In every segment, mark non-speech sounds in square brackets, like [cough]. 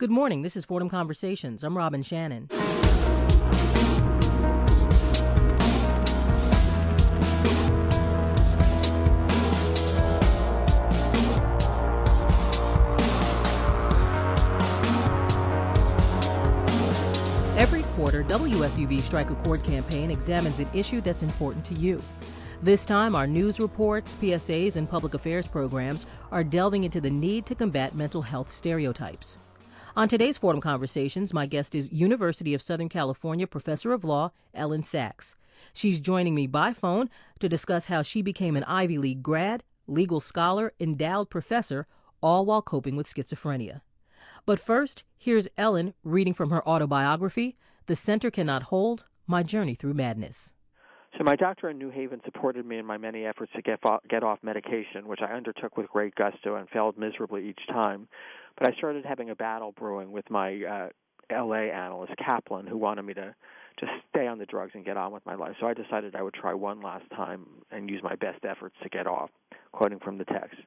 Good morning. This is Fordham Conversations. I'm Robin Shannon. Every quarter, WFUV Strike a Chord campaign examines an issue that's important to you. This time, our news reports, PSAs, and public affairs programs are delving into the need to combat mental health stereotypes. On today's Fordham Conversations, my guest is University of Southern California professor of law, Elyn Saks. She's joining me by phone to discuss how she became an Ivy League grad, legal scholar, endowed professor, all while coping with schizophrenia. But first, here's Elyn reading from her autobiography, The Center Cannot Hold My Journey Through Madness. So my doctor in New Haven supported me in my many efforts to get off, get off medication, which I undertook with great gusto and failed miserably each time. But I started having a battle brewing with my uh, LA analyst Kaplan, who wanted me to just stay on the drugs and get on with my life. So I decided I would try one last time and use my best efforts to get off, quoting from the text.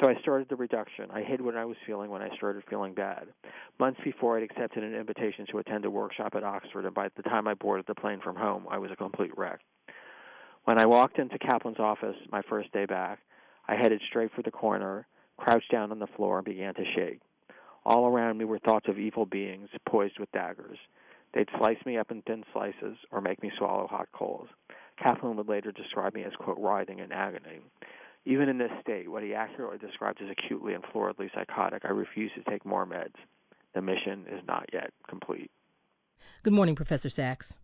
So I started the reduction. I hid what I was feeling when I started feeling bad. Months before, I'd accepted an invitation to attend a workshop at Oxford, and by the time I boarded the plane from home, I was a complete wreck. When I walked into Kaplan's office my first day back, I headed straight for the corner, crouched down on the floor, and began to shake. All around me were thoughts of evil beings poised with daggers. They'd slice me up in thin slices or make me swallow hot coals. Kaplan would later describe me as, quote, writhing in agony. Even in this state, what he accurately described as acutely and floridly psychotic, I refuse to take more meds. The mission is not yet complete. Good morning, Professor Saks.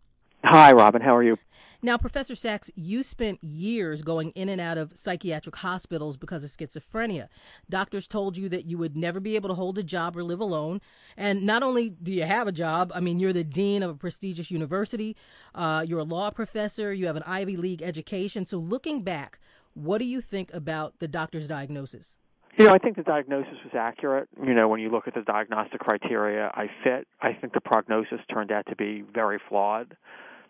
Hi, Robin. How are you? Now, Professor Saks, you spent years going in and out of psychiatric hospitals because of schizophrenia. Doctors told you that you would never be able to hold a job or live alone. And not only do you have a job, I mean, you're the dean of a prestigious university, uh, you're a law professor, you have an Ivy League education. So, looking back, what do you think about the doctor's diagnosis? You know, I think the diagnosis was accurate. You know, when you look at the diagnostic criteria, I fit. I think the prognosis turned out to be very flawed.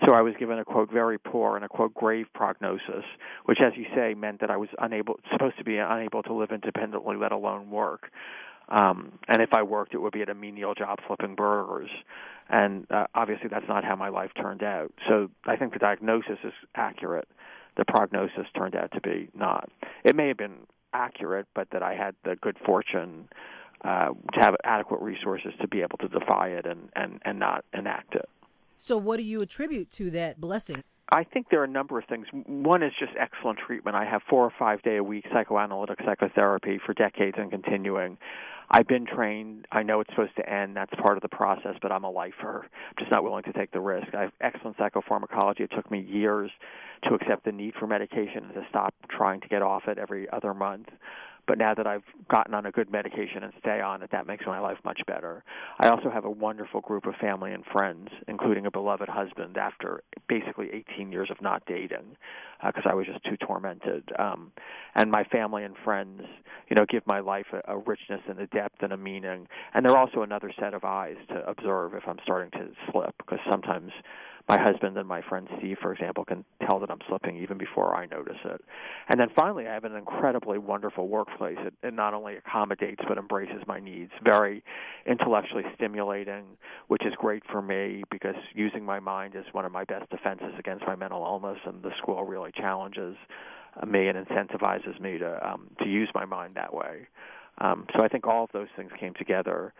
So I was given a quote very poor and a quote grave prognosis, which, as you say, meant that I was unable, supposed to be unable to live independently, let alone work. Um, and if I worked, it would be at a menial job flipping burgers. And uh, obviously, that's not how my life turned out. So I think the diagnosis is accurate. The prognosis turned out to be not. It may have been accurate, but that I had the good fortune uh, to have adequate resources to be able to defy it and, and, and not enact it. So, what do you attribute to that blessing? I think there are a number of things. One is just excellent treatment. I have four or five day a week psychoanalytic psychotherapy for decades and continuing. I've been trained. I know it's supposed to end. That's part of the process, but I'm a lifer. I'm just not willing to take the risk. I have excellent psychopharmacology. It took me years to accept the need for medication and to stop trying to get off it every other month. But now that I've gotten on a good medication and stay on it, that makes my life much better. I also have a wonderful group of family and friends, including a beloved husband after basically 18 years of not dating because uh, I was just too tormented. Um, and my family and friends, you know, give my life a, a richness and a depth and a meaning. And they're also another set of eyes to observe if I'm starting to slip because sometimes my husband and my friend Steve, for example, can tell that I'm slipping even before I notice it. And then finally, I have an incredibly wonderful workplace. It, it not only accommodates but embraces my needs. Very intellectually stimulating, which is great for me because using my mind is one of my best defenses against my mental illness, and the school really challenges me and incentivizes me to um, to use my mind that way. Um, so I think all of those things came together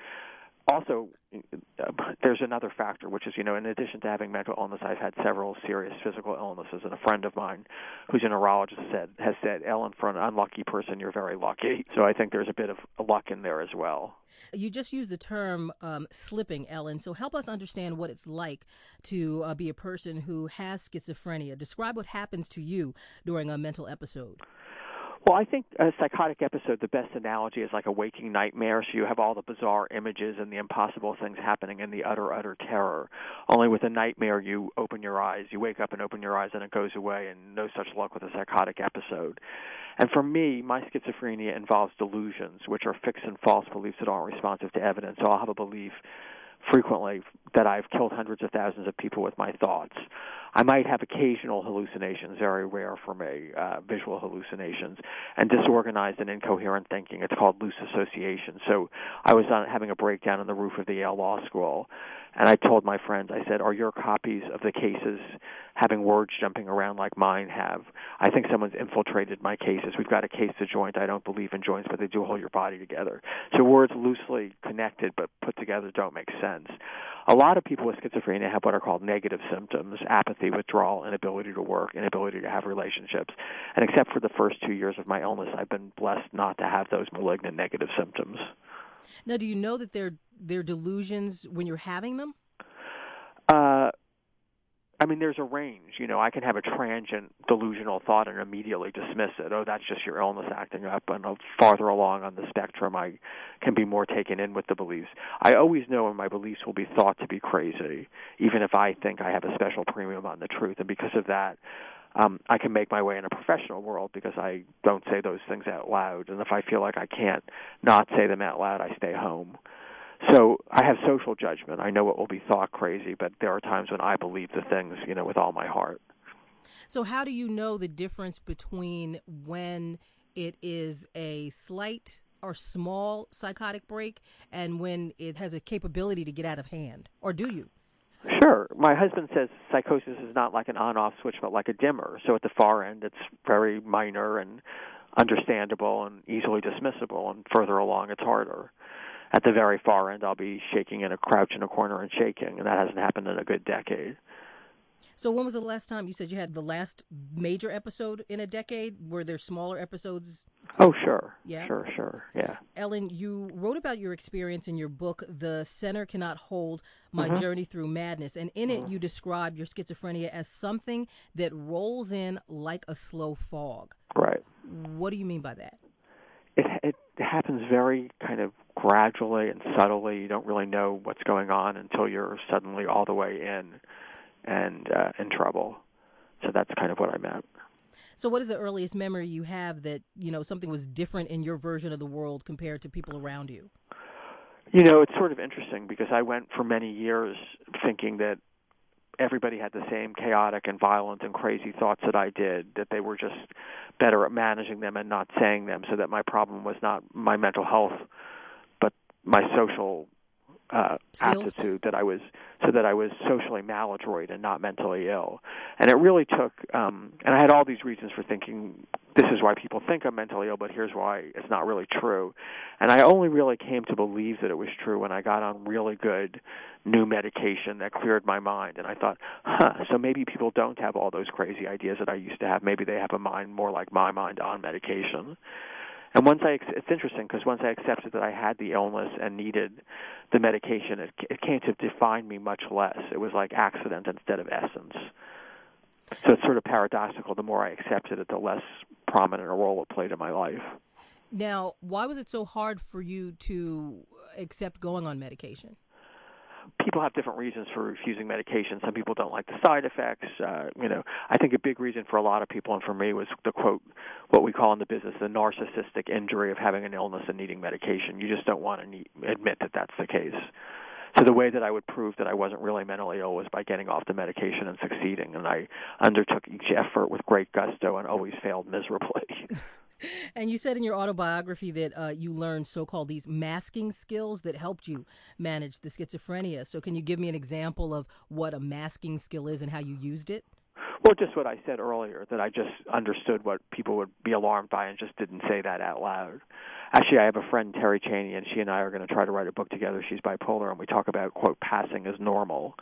also [laughs] there's another factor which is you know in addition to having mental illness i've had several serious physical illnesses and a friend of mine who's a neurologist said has said "Elyn, for an unlucky person you're very lucky so i think there's a bit of luck in there as well you just used the term um, slipping, Elyn. So help us understand what it's like to uh, be a person who has schizophrenia. Describe what happens to you during a mental episode. Well, I think a psychotic episode, the best analogy is like a waking nightmare. So you have all the bizarre images and the impossible things happening and the utter, utter terror. Only with a nightmare, you open your eyes, you wake up and open your eyes, and it goes away. And no such luck with a psychotic episode. And for me, my schizophrenia involves delusions, which are fixed and false beliefs that aren't responsive to evidence. So I'll have a belief frequently that I've killed hundreds of thousands of people with my thoughts. I might have occasional hallucinations, very rare for me, uh, visual hallucinations, and disorganized and incoherent thinking. It's called loose association. So I was on, having a breakdown on the roof of the Yale Law School, and I told my friends, I said, "Are your copies of the cases having words jumping around like mine have? I think someone's infiltrated my cases. We've got a case to joint. I don't believe in joints, but they do hold your body together. So words loosely connected but put together don't make sense. A lot of people with schizophrenia have what are called negative symptoms: apathy, withdrawal, inability to work, inability to have relationships. And except for the first two years of my illness, I've been blessed not to have those malignant negative symptoms. Now, do you know that they're they're delusions when you're having them? Uh, I mean, there's a range. You know, I can have a transient delusional thought and immediately dismiss it. Oh, that's just your illness acting up. And farther along on the spectrum, I can be more taken in with the beliefs. I always know when my beliefs will be thought to be crazy, even if I think I have a special premium on the truth. And because of that, um, I can make my way in a professional world because I don't say those things out loud. And if I feel like I can't not say them out loud, I stay home. So I have social judgment. I know it will be thought crazy, but there are times when I believe the things, you know, with all my heart. So how do you know the difference between when it is a slight or small psychotic break and when it has a capability to get out of hand? Or do you? Sure. My husband says psychosis is not like an on off switch, but like a dimmer. So at the far end, it's very minor and understandable and easily dismissible, and further along, it's harder. At the very far end, I'll be shaking in a crouch in a corner and shaking, and that hasn't happened in a good decade. So when was the last time you said you had the last major episode in a decade? Were there smaller episodes? Oh, sure. Yeah. Sure, sure. Yeah. Elyn, you wrote about your experience in your book, The Center Cannot Hold My Mhm. Journey Through Madness. And in it, you describe your schizophrenia as something that rolls in like a slow fog. Right. What do you mean by that? It it happens very kind of gradually and subtly. You don't really know what's going on until you're suddenly all the way in and uh, in trouble. So that's kind of what I meant. So what is the earliest memory you have that, you know, something was different in your version of the world compared to people around you? You know, it's sort of interesting because I went for many years thinking that everybody had the same chaotic and violent and crazy thoughts that I did, that they were just better at managing them and not saying them, so that my problem was not my mental health, my social uh, Skills? aptitude that I was so that I was socially maladroit and not mentally ill. And it really took um and I had all these reasons for thinking this is why people think I'm mentally ill, but here's why it's not really true. And I only really came to believe that it was true when I got on really good new medication that cleared my mind and I thought, huh, so maybe people don't have all those crazy ideas that I used to have. Maybe they have a mind more like my mind on medication. And once I, it's interesting because once I accepted that I had the illness and needed the medication, it, it came to define me much less. It was like accident instead of essence. So it's sort of paradoxical. The more I accepted it, the less prominent a role it played in my life. Now, why was it so hard for you to accept going on medication? People have different reasons for refusing medication. Some people don't like the side effects. Uh, you know, I think a big reason for a lot of people and for me was the quote, what we call in the business the narcissistic injury of having an illness and needing medication. You just don't want to need, admit that that's the case. So the way that I would prove that I wasn't really mentally ill was by getting off the medication and succeeding. And I undertook each effort with great gusto and always failed miserably. [laughs] [laughs] And you said in your autobiography that uh, you learned so called these masking skills that helped you manage the schizophrenia. So, can you give me an example of what a masking skill is and how you used it? Well, just what I said earlier, that I just understood what people would be alarmed by and just didn't say that out loud. Actually, I have a friend, Terri Cheney, and she and I are going to try to write a book together. She's bipolar, and we talk about, quote, passing as normal,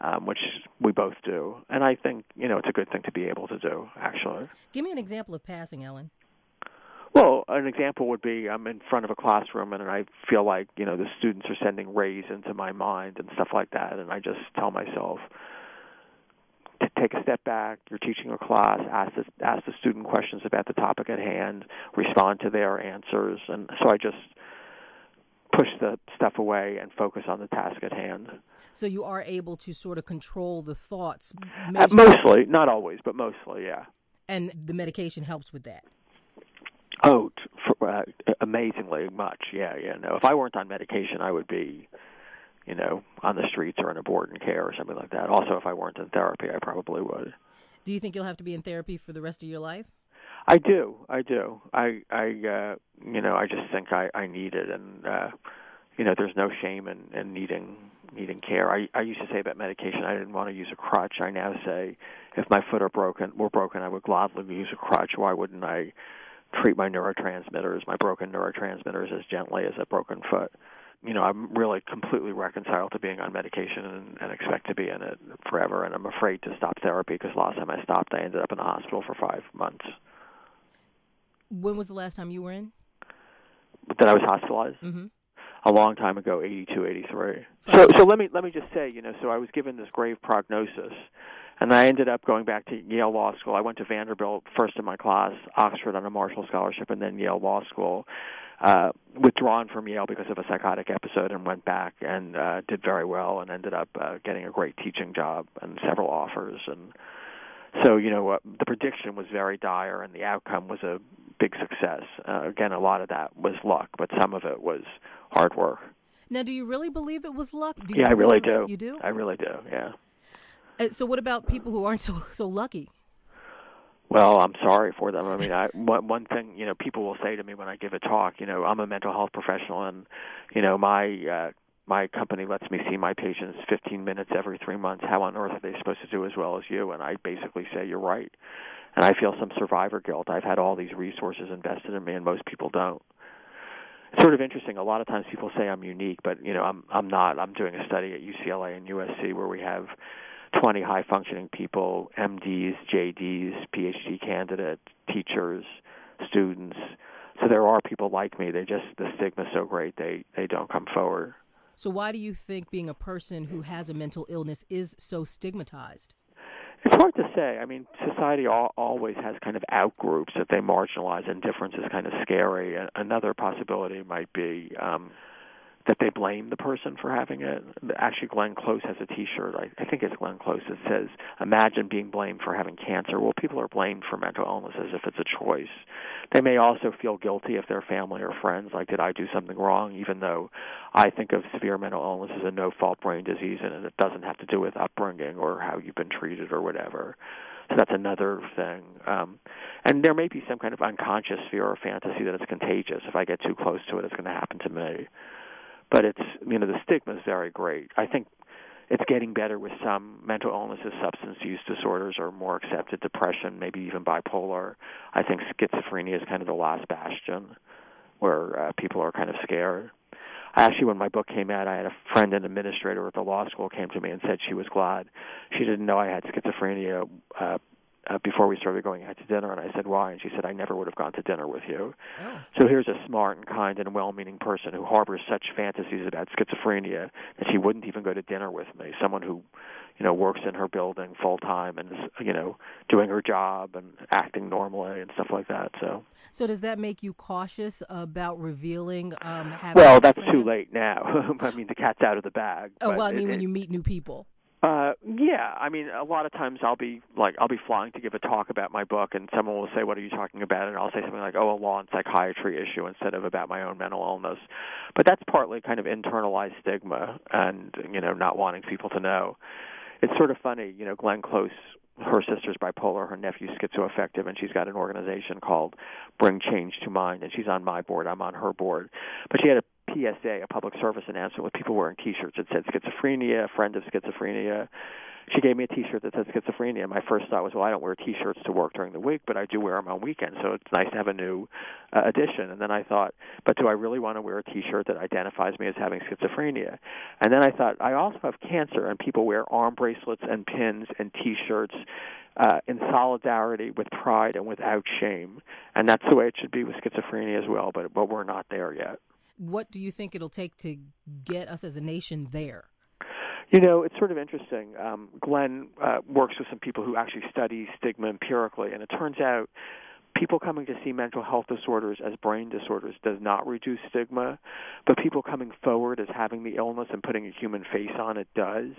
um, which we both do. And I think, you know, it's a good thing to be able to do, actually. Give me an example of passing, Elyn. Well, an example would be I'm in front of a classroom and I feel like, you know, the students are sending rays into my mind and stuff like that. And I just tell myself, to take a step back. You're teaching a class. Ask the, ask the student questions about the topic at hand. Respond to their answers. And so I just push the stuff away and focus on the task at hand. So you are able to sort of control the thoughts. Uh, mostly, not always, but mostly, yeah. And the medication helps with that. Oh, t- for, uh, amazingly much. Yeah, yeah. No, if I weren't on medication, I would be you know, on the streets or in a board and care or something like that. Also, if I weren't in therapy, I probably would. Do you think you'll have to be in therapy for the rest of your life? I do. I do. I I uh you know, I just think I I need it and uh you know, there's no shame in, in needing needing care. I I used to say about medication I didn't want to use a crutch. I now say if my foot are broken were broken I would gladly use a crutch. Why wouldn't I treat my neurotransmitters, my broken neurotransmitters as gently as a broken foot? you know, I'm really completely reconciled to being on medication and, and expect to be in it forever. And I'm afraid to stop therapy because last time I stopped, I ended up in the hospital for five months. When was the last time you were in? That I was hospitalized. Mm-hmm. A long time ago, 82, 83. So, so let me let me just say, you know, so I was given this grave prognosis, and I ended up going back to Yale Law School. I went to Vanderbilt first in my class, Oxford on a Marshall Scholarship, and then Yale Law School uh, withdrawn from Yale because of a psychotic episode and went back and uh, did very well and ended up uh, getting a great teaching job and several offers and so you know uh, the prediction was very dire and the outcome was a big success. Uh, again, a lot of that was luck, but some of it was hard work. Now, do you really believe it was luck? yeah, I really do. You do? I really do. Yeah. Uh, so, what about people who aren't so so lucky? Well, I'm sorry for them. I mean, I one one thing you know people will say to me when I give a talk, you know, I'm a mental health professional, and you know my uh, my company lets me see my patients 15 minutes every three months. How on earth are they supposed to do as well as you? And I basically say you're right, and I feel some survivor guilt. I've had all these resources invested in me, and most people don't. It's sort of interesting. A lot of times people say I'm unique, but you know I'm I'm not. I'm doing a study at UCLA and USC where we have 20 high functioning people, MDs, JDs, PhD candidates, teachers, students. So there are people like me. They just the stigma's so great they they don't come forward. So why do you think being a person who has a mental illness is so stigmatized? It's hard to say. I mean, society all, always has kind of out groups that they marginalize, and difference is kind of scary. Another possibility might be um, that they blame the person for having it. Actually, Glenn Close has a T-shirt. I, I think it's Glenn Close that says, "Imagine being blamed for having cancer." Well, people are blamed for mental illness as if it's a choice. They may also feel guilty if their family or friends, like, "Did I do something wrong?" Even though I think of severe mental illness as a no-fault brain disease, and it doesn't have to do with upbringing or how you've been treated or whatever. So that's another thing. Um, and there may be some kind of unconscious fear or fantasy that it's contagious. If I get too close to it, it's going to happen to me but it's you know the stigma is very great. I think it's getting better with some mental illnesses, substance use disorders are more accepted. Depression, maybe even bipolar. I think schizophrenia is kind of the last bastion where uh, people are kind of scared. Actually, when my book came out, I had a friend, an administrator at the law school, came to me and said she was glad she didn't know I had schizophrenia uh, uh, before we started going out to dinner, and I said, "Why?" And she said, "I never would have gone to dinner with you." Oh. So here's a smart and kind and well-meaning person who harbors such fantasies about schizophrenia that she wouldn't even go to dinner with me. Someone who, you know, works in her building full time and is, you know, doing her job and acting normally and stuff like that. So. So does that make you cautious about revealing? Um, well, that's too late now. [laughs] I mean, the cat's out of the bag. Oh well, I mean, it, when you meet new people. Uh, yeah, I mean, a lot of times I'll be like, I'll be flying to give a talk about my book, and someone will say, "What are you talking about?" And I'll say something like, "Oh, a law and psychiatry issue," instead of about my own mental illness. But that's partly kind of internalized stigma, and you know, not wanting people to know. It's sort of funny, you know, Glenn Close her sister's bipolar, her nephew's schizoaffective, and she's got an organization called Bring Change to Mind, and she's on my board. I'm on her board. But she had a PSA, a public service announcement with people wearing T-shirts that said schizophrenia, friend of schizophrenia. She gave me a T-shirt that said schizophrenia. My first thought was, well, I don't wear T-shirts to work during the week, but I do wear them on weekends, so it's nice to have a new uh, addition. And then I thought, but do I really want to wear a T-shirt that identifies me as having schizophrenia? And then I thought, I also have cancer, and people wear arm bracelets and pins and T-shirts uh, in solidarity with pride and without shame. And that's the way it should be with schizophrenia as well, but but we're not there yet what do you think it'll take to get us as a nation there? You know, it's sort of interesting. Um, Glenn uh, works with some people who actually study stigma empirically, and it turns out people coming to see mental health disorders as brain disorders does not reduce stigma, but people coming forward as having the illness and putting a human face on it does.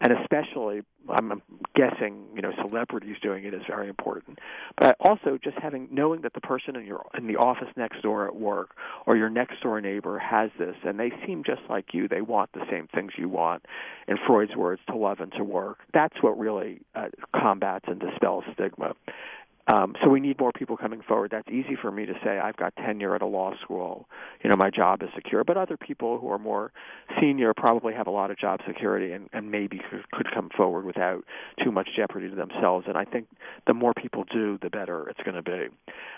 And especially, I'm guessing, you know, celebrities doing it is very important. But also just having knowing that the person in your in the office next door at work or your next door neighbor has this and they seem just like you. They want the same things you want. In Freud's words, to love and to work. That's what really uh, combats and dispels stigma. Um, so we need more people coming forward. That's easy for me to say. I've got tenure at a law school. You know, my job is secure. But other people who are more senior probably have a lot of job security and, and maybe could, could come forward without too much jeopardy to themselves. And I think the more people do, the better it's going to be.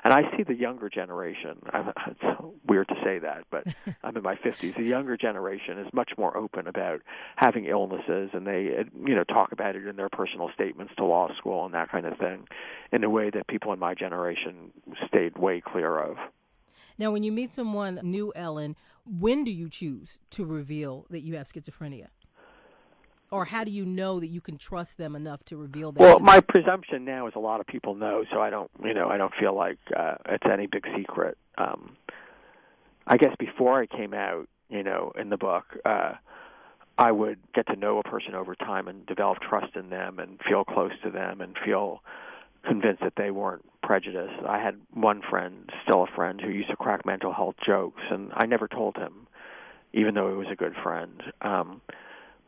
And I see the younger generation. [laughs] I'm, it's weird to say that, but [laughs] I'm in my 50s. The younger generation is much more open about having illnesses, and they, you know, talk about it in their personal statements to law school and that kind of thing, in a way that that people in my generation stayed way clear of. Now, when you meet someone new, Elyn, when do you choose to reveal that you have schizophrenia? Or how do you know that you can trust them enough to reveal that? Well, my presumption now is a lot of people know, so I don't, you know, I don't feel like uh, it's any big secret. Um, I guess before I came out, you know, in the book, uh, I would get to know a person over time and develop trust in them and feel close to them and feel convinced that they weren't prejudiced. I had one friend, still a friend, who used to crack mental health jokes, and I never told him, even though he was a good friend. Um,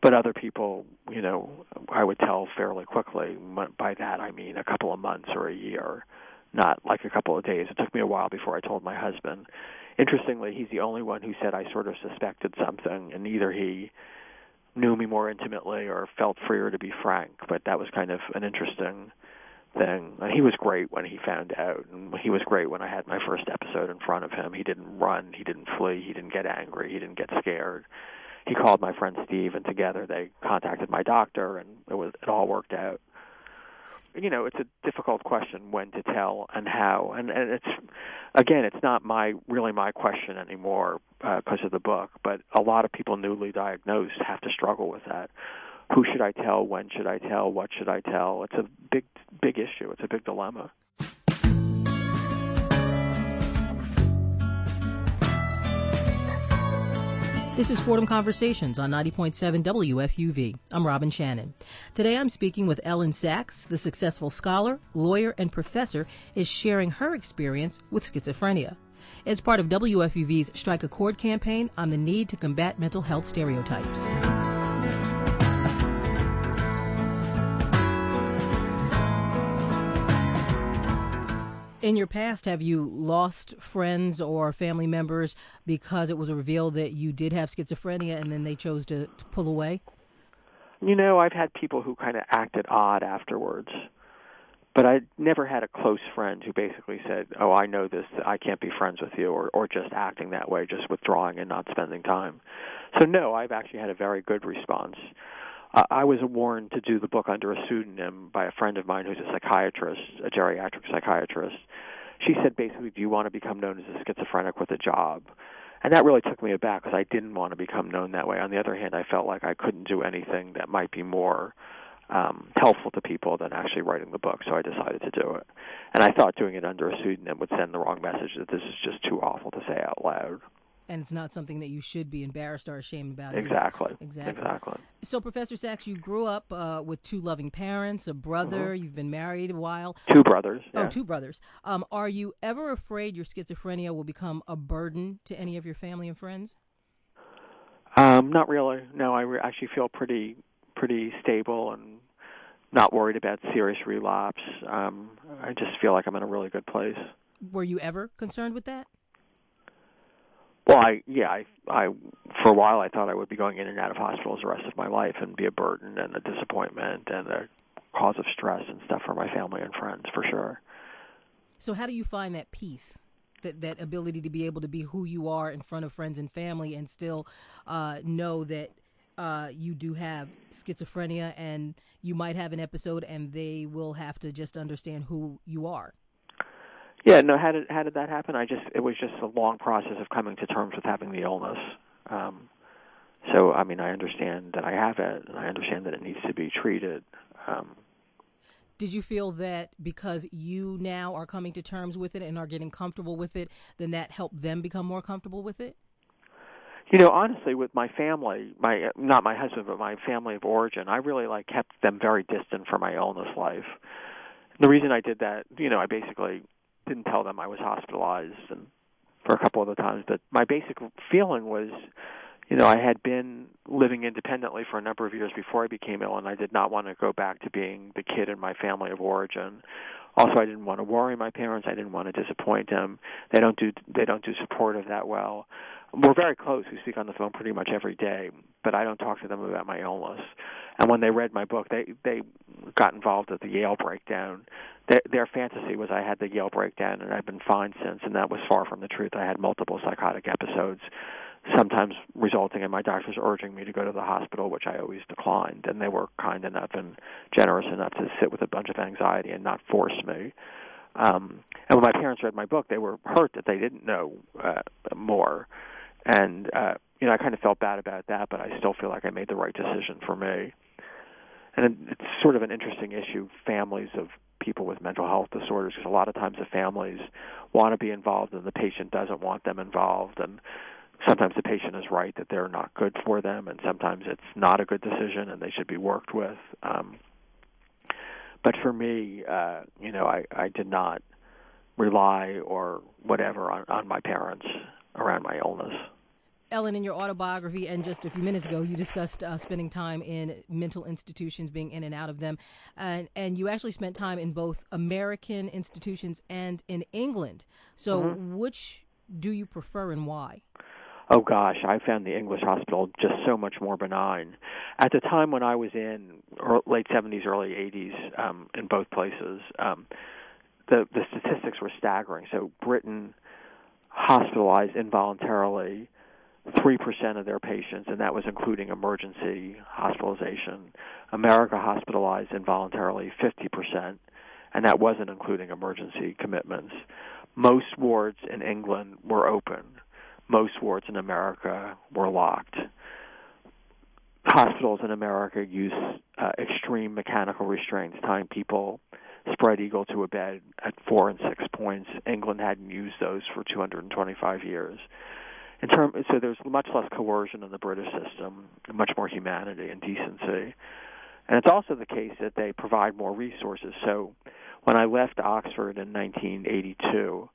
but other people, you know, I would tell fairly quickly. By that I mean a couple of months or a year, not like a couple of days. It took me a while before I told my husband. Interestingly, he's the only one who said I sort of suspected something, and neither he knew me more intimately or felt freer to be frank. But that was kind of an interesting thing. And he was great when he found out, and he was great when I had my first episode in front of him. He didn't run, he didn't flee, he didn't get angry, he didn't get scared. He called my friend Steve, and together they contacted my doctor, and it was it all worked out. You know, it's a difficult question when to tell and how, and and it's again, it's not my really my question anymore because uh, of the book. But a lot of people newly diagnosed have to struggle with that who should I tell? When should I tell? What should I tell? It's a big, big issue. It's a big dilemma. This is Fordham Conversations on 90.7 WFUV. I'm Robin Shannon. Today I'm speaking with Elyn Saks, the successful scholar, lawyer, and professor, is sharing her experience with schizophrenia. It's part of WFUV's Strike a Chord campaign on the need to combat mental health stereotypes. In your past, have you lost friends or family members because it was revealed that you did have schizophrenia and then they chose to, to pull away? You know, I've had people who kind of acted odd afterwards, but I never had a close friend who basically said, "Oh, I know this. I can't be friends with you," or or just acting that way, just withdrawing and not spending time. So no, I've actually had a very good response. I was warned to do the book under a pseudonym by a friend of mine who's a psychiatrist, a geriatric psychiatrist. She said basically, "Do you want to become known as a schizophrenic with a job?" And that really took me aback because I didn't want to become known that way. On the other hand, I felt like I couldn't do anything that might be more um, helpful to people than actually writing the book, so I decided to do it. And I thought doing it under a pseudonym would send the wrong message that this is just too awful to say out loud and it's not something that you should be embarrassed or ashamed about. Exactly. Exactly. Exactly. So, Professor Saks, you grew up uh, with two loving parents, a brother. Mm-hmm. You've been married a while. Two brothers. Oh, yeah. Oh, two brothers. Um, are you ever afraid your schizophrenia will become a burden to any of your family and friends? Um, not really. No, I re- actually feel pretty pretty stable and not worried about serious relapse. Um, I just feel like I'm in a really good place. Were you ever concerned with that? Well, I yeah, I I for a while I thought I would be going in and out of hospitals the rest of my life and be a burden and a disappointment and a cause of stress and stuff for my family and friends for sure. So how do you find that peace? That, that ability to be able to be who you are in front of friends and family and still uh, know that uh, you do have schizophrenia and you might have an episode and they will have to just understand who you are. Yeah, no. How did how did that happen? I just it was just a long process of coming to terms with having the illness. Um, so I mean, I understand that I have it, and I understand that it needs to be treated. Um, did you feel that because you now are coming to terms with it and are getting comfortable with it, then that helped them become more comfortable with it? You know, honestly, with my family, my not my husband, but my family of origin, I really like kept them very distant from my illness life. The reason I did that, you know, I basically didn't tell them I was hospitalized and for a couple of the times, but my basic feeling was you know, I had been living independently for a number of years before I became ill, and I did not want to go back to being the kid in my family of origin. Also, I didn't want to worry my parents. I didn't want to disappoint them. They don't do they don't do supportive that well. We're very close. We speak on the phone pretty much every day, but I don't talk to them about my illness. And when they read my book, they they got involved at the Yale breakdown. Their, their fantasy was I had the Yale breakdown, and I've been fine since, and that was far from the truth. I had multiple psychotic episodes sometimes resulting in my doctors urging me to go to the hospital, which I always declined. And they were kind enough and generous enough to sit with a bunch of anxiety and not force me. Um, and when my parents read my book, they were hurt that they didn't know uh, more. And uh, you know, I kind of felt bad about that, but I still feel like I made the right decision for me. And it's sort of an interesting issue, families of people with mental health disorders, because a lot of times the families want to be involved and the patient doesn't want them involved. And sometimes the patient is right that they're not good for them, and sometimes it's not a good decision and they should be worked with. Um, but for me, uh, you know, I, I did not rely or whatever on, on my parents around my illness. Elyn, in your autobiography, and just a few minutes ago, you discussed uh, spending time in mental institutions, being in and out of them, and and you actually spent time in both American institutions and in England. So, mm-hmm. which do you prefer, and why? oh gosh, I found the English hospital just so much more benign. At the time when I was in late 70s, early 80s, um, in both places, um, the the statistics were staggering. So Britain hospitalized involuntarily three percent of their patients, and that was including emergency hospitalization. America hospitalized involuntarily fifty percent, and that wasn't including emergency commitments. Most wards in England were open most wards in America were locked. Hospitals in America use uh, extreme mechanical restraints, tying people spread eagle to a bed at four and six points. England hadn't used those for 225 years. In term, so there's much less coercion in the British system, much more humanity and decency. And it's also the case that they provide more resources. So when I left Oxford in 1982,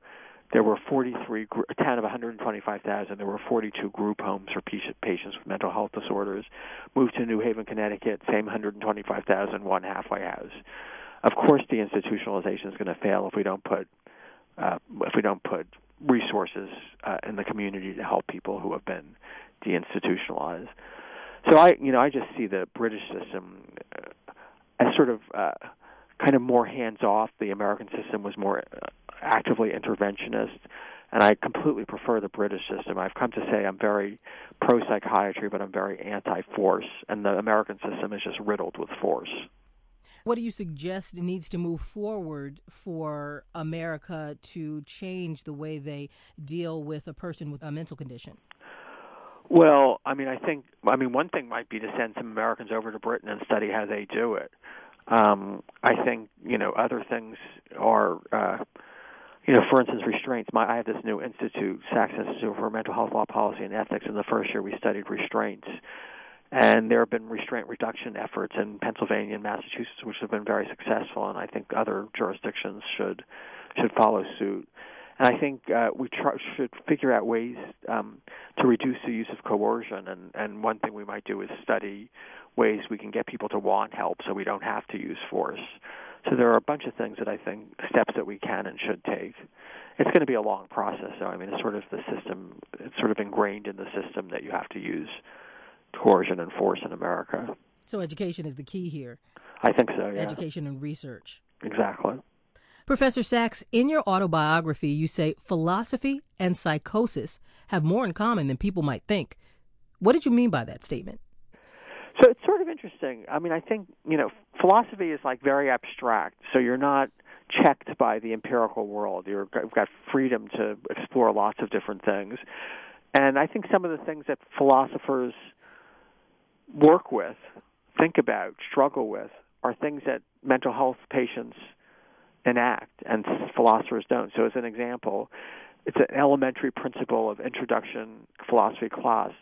there were 43 a town of 125,000. There were 42 group homes for patients with mental health disorders. Moved to New Haven, Connecticut, same 125,000, one halfway house. Of course, deinstitutionalization is going to fail if we don't put uh, if we don't put resources uh, in the community to help people who have been deinstitutionalized. So I, you know, I just see the British system uh, as sort of uh, kind of more hands off. The American system was more uh, actively interventionist, and I completely prefer the British system. I've come to say I'm very pro psychiatry, but I'm very anti force, and the American system is just riddled with force. What do you suggest needs to move forward for America to change the way they deal with a person with a mental condition? Well, I mean, I think, I mean, one thing might be to send some Americans over to Britain and study how they do it. Um, I think, you know, other things are, uh, you know, for instance, restraints. My, I have this new institute, Saks Institute for Mental Health Law Policy and Ethics. In the first year, we studied restraints, and there have been restraint reduction efforts in Pennsylvania and Massachusetts, which have been very successful. And I think other jurisdictions should should follow suit. And I think uh, we try, should figure out ways um, to reduce the use of coercion. And, and one thing we might do is study ways we can get people to want help, so we don't have to use force. So there are a bunch of things that I think steps that we can and should take. It's going to be a long process, though. I mean, it's sort of the system. It's sort of ingrained in the system that you have to use coercion and force in America. So education is the key here. I think so. Yeah. Education and research. Exactly. Professor Saks, in your autobiography, you say philosophy and psychosis have more in common than people might think. What did you mean by that statement? So it's sort of interesting. I mean, I think, you know, philosophy is like very abstract. So you're not checked by the empirical world. You've got freedom to explore lots of different things. And I think some of the things that philosophers work with, think about, struggle with, are things that mental health patients enact and philosophers don't. So, as an example, it's an elementary principle of introduction philosophy class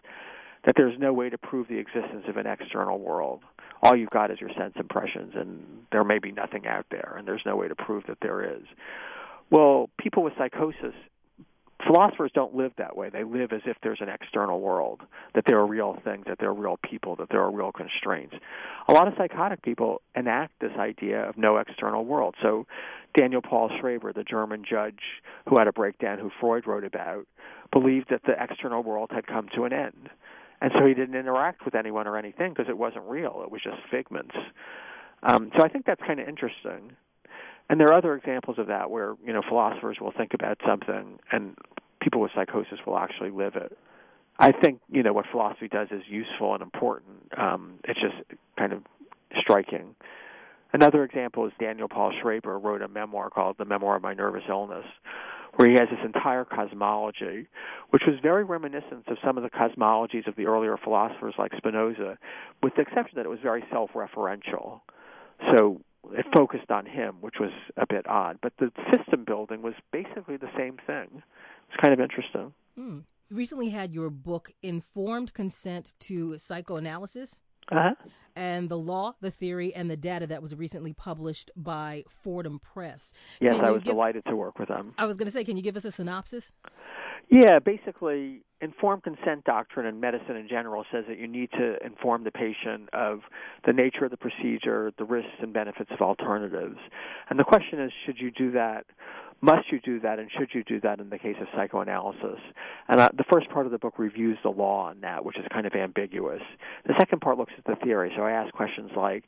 that there's no way to prove the existence of an external world. All you've got is your sense impressions, and there may be nothing out there, and there's no way to prove that there is. Well, people with psychosis philosophers don't live that way. They live as if there's an external world, that there are real things, that there are real people, that there are real constraints. A lot of psychotic people enact this idea of no external world. So Daniel Paul Schreber, the German judge who had a breakdown who Freud wrote about, believed that the external world had come to an end. And so he didn't interact with anyone or anything because it wasn't real. It was just figments. Um, so I think that's kind of interesting. And there are other examples of that where you know philosophers will think about something and people with psychosis will actually live it. I think you know what philosophy does is useful and important. Um, it's just kind of striking. Another example is Daniel Paul Schreber wrote a memoir called The Memoir of My Nervous Illness, where he has this entire cosmology, which was very reminiscent of some of the cosmologies of the earlier philosophers like Spinoza, with the exception that it was very self referential. So it focused on him, which was a bit odd. But the system building was basically the same thing. It's kind of interesting. Mm. You recently had your book, Informed Consent to Psychoanalysis. Uh-huh. And the law, the theory, and the data that was recently published by Fordham Press. Yes, I was give, delighted to work with them. I was going to say, can you give us a synopsis? Yeah, basically, informed consent doctrine in medicine in general says that you need to inform the patient of the nature of the procedure, the risks and benefits of alternatives. And the question is, should you do that? Must you do that, and should you do that in the case of psychoanalysis? And uh, the first part of the book reviews the law on that, which is kind of ambiguous. The second part looks at the theory. So I ask questions like,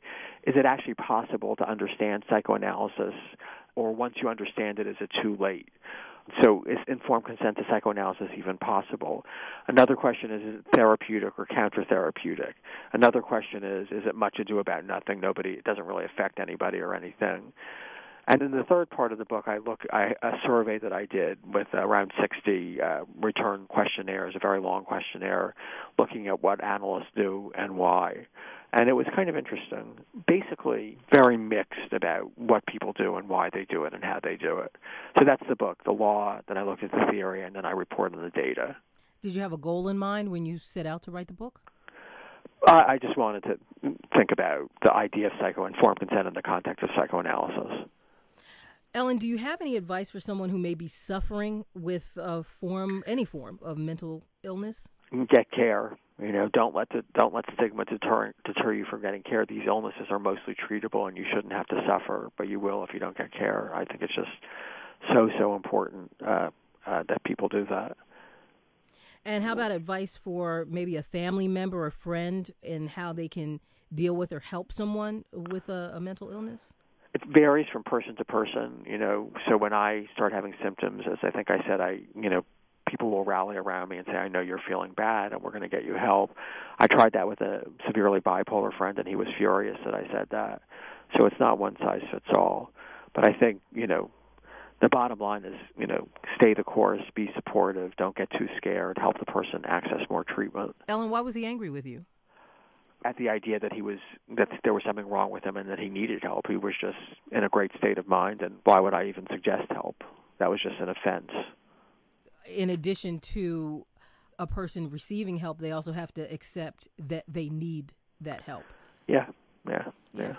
is it actually possible to understand psychoanalysis, or once you understand it, is it too late? So is informed consent to psychoanalysis even possible? Another question is, is it therapeutic or counter-therapeutic? Another question is, is it much ado about nothing? Nobody, it doesn't really affect anybody or anything. And in the third part of the book, I look I, a survey that I did with around 60 uh, return questionnaires, a very long questionnaire, looking at what analysts do and why and it was kind of interesting. Basically, very mixed about what people do and why they do it and how they do it. So that's the book, the law. Then I looked at the theory, and then I report on the data. Did you have a goal in mind when you set out to write the book? I, I just wanted to think about the idea of psycho-informed consent in the context of psychoanalysis. Elyn, do you have any advice for someone who may be suffering with a form, any form of mental illness? Get care you know, don't let the don't let stigma deter deter you from getting care. These illnesses are mostly treatable, and you shouldn't have to suffer, but you will if you don't get care. I think it's just so so important uh, uh, that people do that. And how about advice for maybe a family member or friend in how they can deal with or help someone with a, a mental illness? It varies from person to person, you know. So when I start having symptoms, as I think I said, I you know people will rally around me and say, I know you're feeling bad and we're going to get you help. I tried that with a severely bipolar friend and he was furious that I said that. So it's not one size fits all. But I think, you know, the bottom line is, you know, stay the course, be supportive, don't get too scared, help the person access more treatment. Elyn, why was he angry with you? At the idea that he was that there was something wrong with him and that he needed help. He was just in a great state of mind and why would I even suggest help? That was just an offense in addition to a person receiving help, they also have to accept that they need that help. Yeah, yeah, yeah.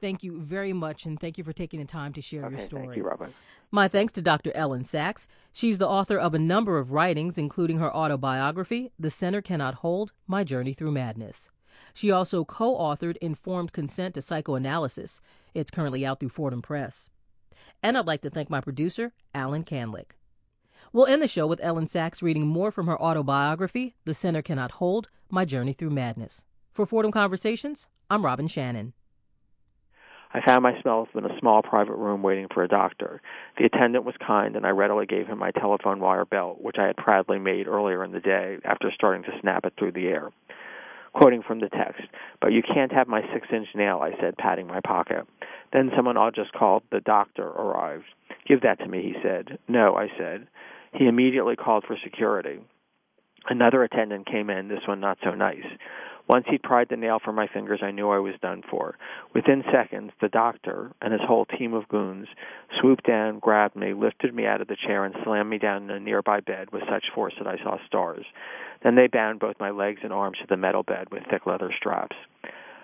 Thank you very much, and thank you for taking the time to share okay, your story. Thank you, Robin. My thanks to Dr. Elyn Saks. She's the author of a number of writings, including her autobiography, The Center Cannot Hold My Journey Through Madness. She also co authored Informed Consent to Psychoanalysis. It's currently out through Fordham Press. And I'd like to thank my producer, Alan Canlick. We'll end the show with Elyn Saks reading more from her autobiography, The Center Cannot Hold My Journey Through Madness. For Fordham Conversations, I'm Robin Shannon. I found myself in a small private room waiting for a doctor. The attendant was kind, and I readily gave him my telephone wire belt, which I had proudly made earlier in the day after starting to snap it through the air. Quoting from the text, but you can't have my six inch nail, I said, patting my pocket. Then someone I'll just called the doctor arrived. Give that to me, he said. No, I said. He immediately called for security. Another attendant came in, this one not so nice. Once he'd pried the nail from my fingers, I knew I was done for. Within seconds, the doctor and his whole team of goons swooped down, grabbed me, lifted me out of the chair, and slammed me down in a nearby bed with such force that I saw stars. Then they bound both my legs and arms to the metal bed with thick leather straps.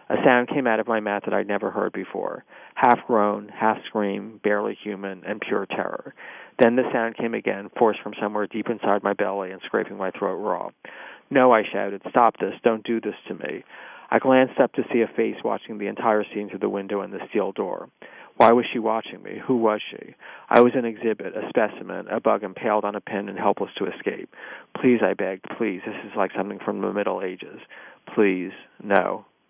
A sound came out of my mouth that I'd never heard before half groan, half scream, barely human, and pure terror. Then the sound came again, forced from somewhere deep inside my belly and scraping my throat raw. No, I shouted. Stop this. Don't do this to me. I glanced up to see a face watching the entire scene through the window and the steel door. Why was she watching me? Who was she? I was an exhibit, a specimen, a bug impaled on a pin and helpless to escape. Please, I begged, please. This is like something from the Middle Ages. Please, no.